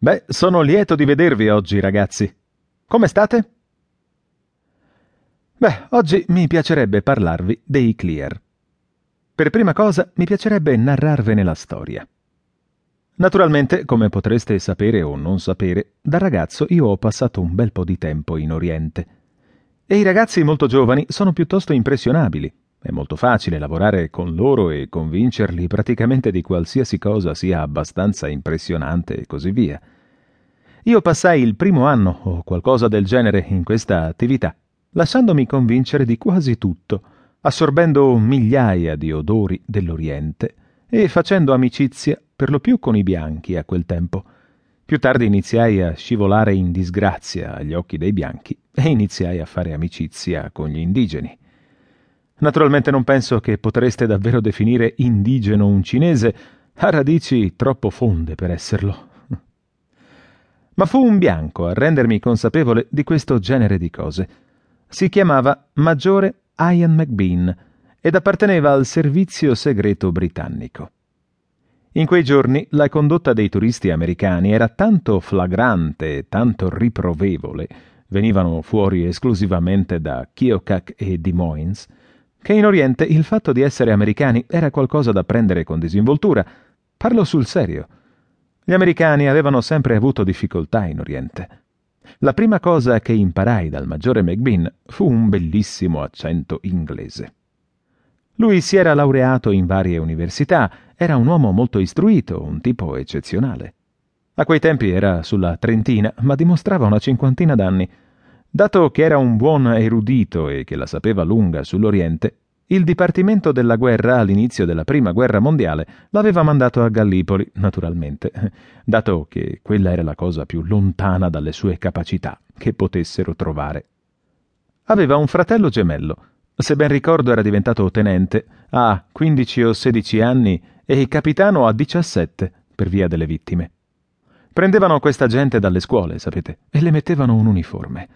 Beh, sono lieto di vedervi oggi, ragazzi. Come state? Beh, oggi mi piacerebbe parlarvi dei Clear. Per prima cosa mi piacerebbe narrarvene la storia. Naturalmente, come potreste sapere o non sapere, da ragazzo io ho passato un bel po' di tempo in Oriente. E i ragazzi molto giovani sono piuttosto impressionabili. È molto facile lavorare con loro e convincerli praticamente di qualsiasi cosa sia abbastanza impressionante e così via. Io passai il primo anno o qualcosa del genere in questa attività, lasciandomi convincere di quasi tutto, assorbendo migliaia di odori dell'Oriente e facendo amicizia per lo più con i bianchi a quel tempo. Più tardi iniziai a scivolare in disgrazia agli occhi dei bianchi e iniziai a fare amicizia con gli indigeni. Naturalmente non penso che potreste davvero definire indigeno un cinese, ha radici troppo fonde per esserlo. Ma fu un bianco a rendermi consapevole di questo genere di cose. Si chiamava Maggiore Ian McBean ed apparteneva al servizio segreto britannico. In quei giorni la condotta dei turisti americani era tanto flagrante e tanto riprovevole, venivano fuori esclusivamente da Keokuk e Des Moines, che in Oriente il fatto di essere americani era qualcosa da prendere con disinvoltura. Parlo sul serio. Gli americani avevano sempre avuto difficoltà in Oriente. La prima cosa che imparai dal maggiore McBean fu un bellissimo accento inglese. Lui si era laureato in varie università, era un uomo molto istruito, un tipo eccezionale. A quei tempi era sulla trentina, ma dimostrava una cinquantina d'anni. Dato che era un buon erudito e che la sapeva lunga sull'Oriente, il Dipartimento della Guerra all'inizio della Prima Guerra Mondiale l'aveva mandato a Gallipoli, naturalmente, dato che quella era la cosa più lontana dalle sue capacità che potessero trovare. Aveva un fratello gemello, se ben ricordo era diventato tenente a 15 o 16 anni e capitano a 17 per via delle vittime. Prendevano questa gente dalle scuole, sapete, e le mettevano un uniforme.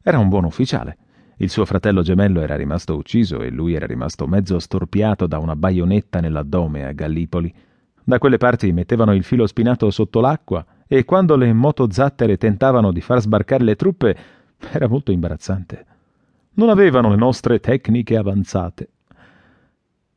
Era un buon ufficiale. Il suo fratello gemello era rimasto ucciso e lui era rimasto mezzo storpiato da una baionetta nell'addome a Gallipoli. Da quelle parti mettevano il filo spinato sotto l'acqua e quando le motozattere tentavano di far sbarcare le truppe era molto imbarazzante. Non avevano le nostre tecniche avanzate.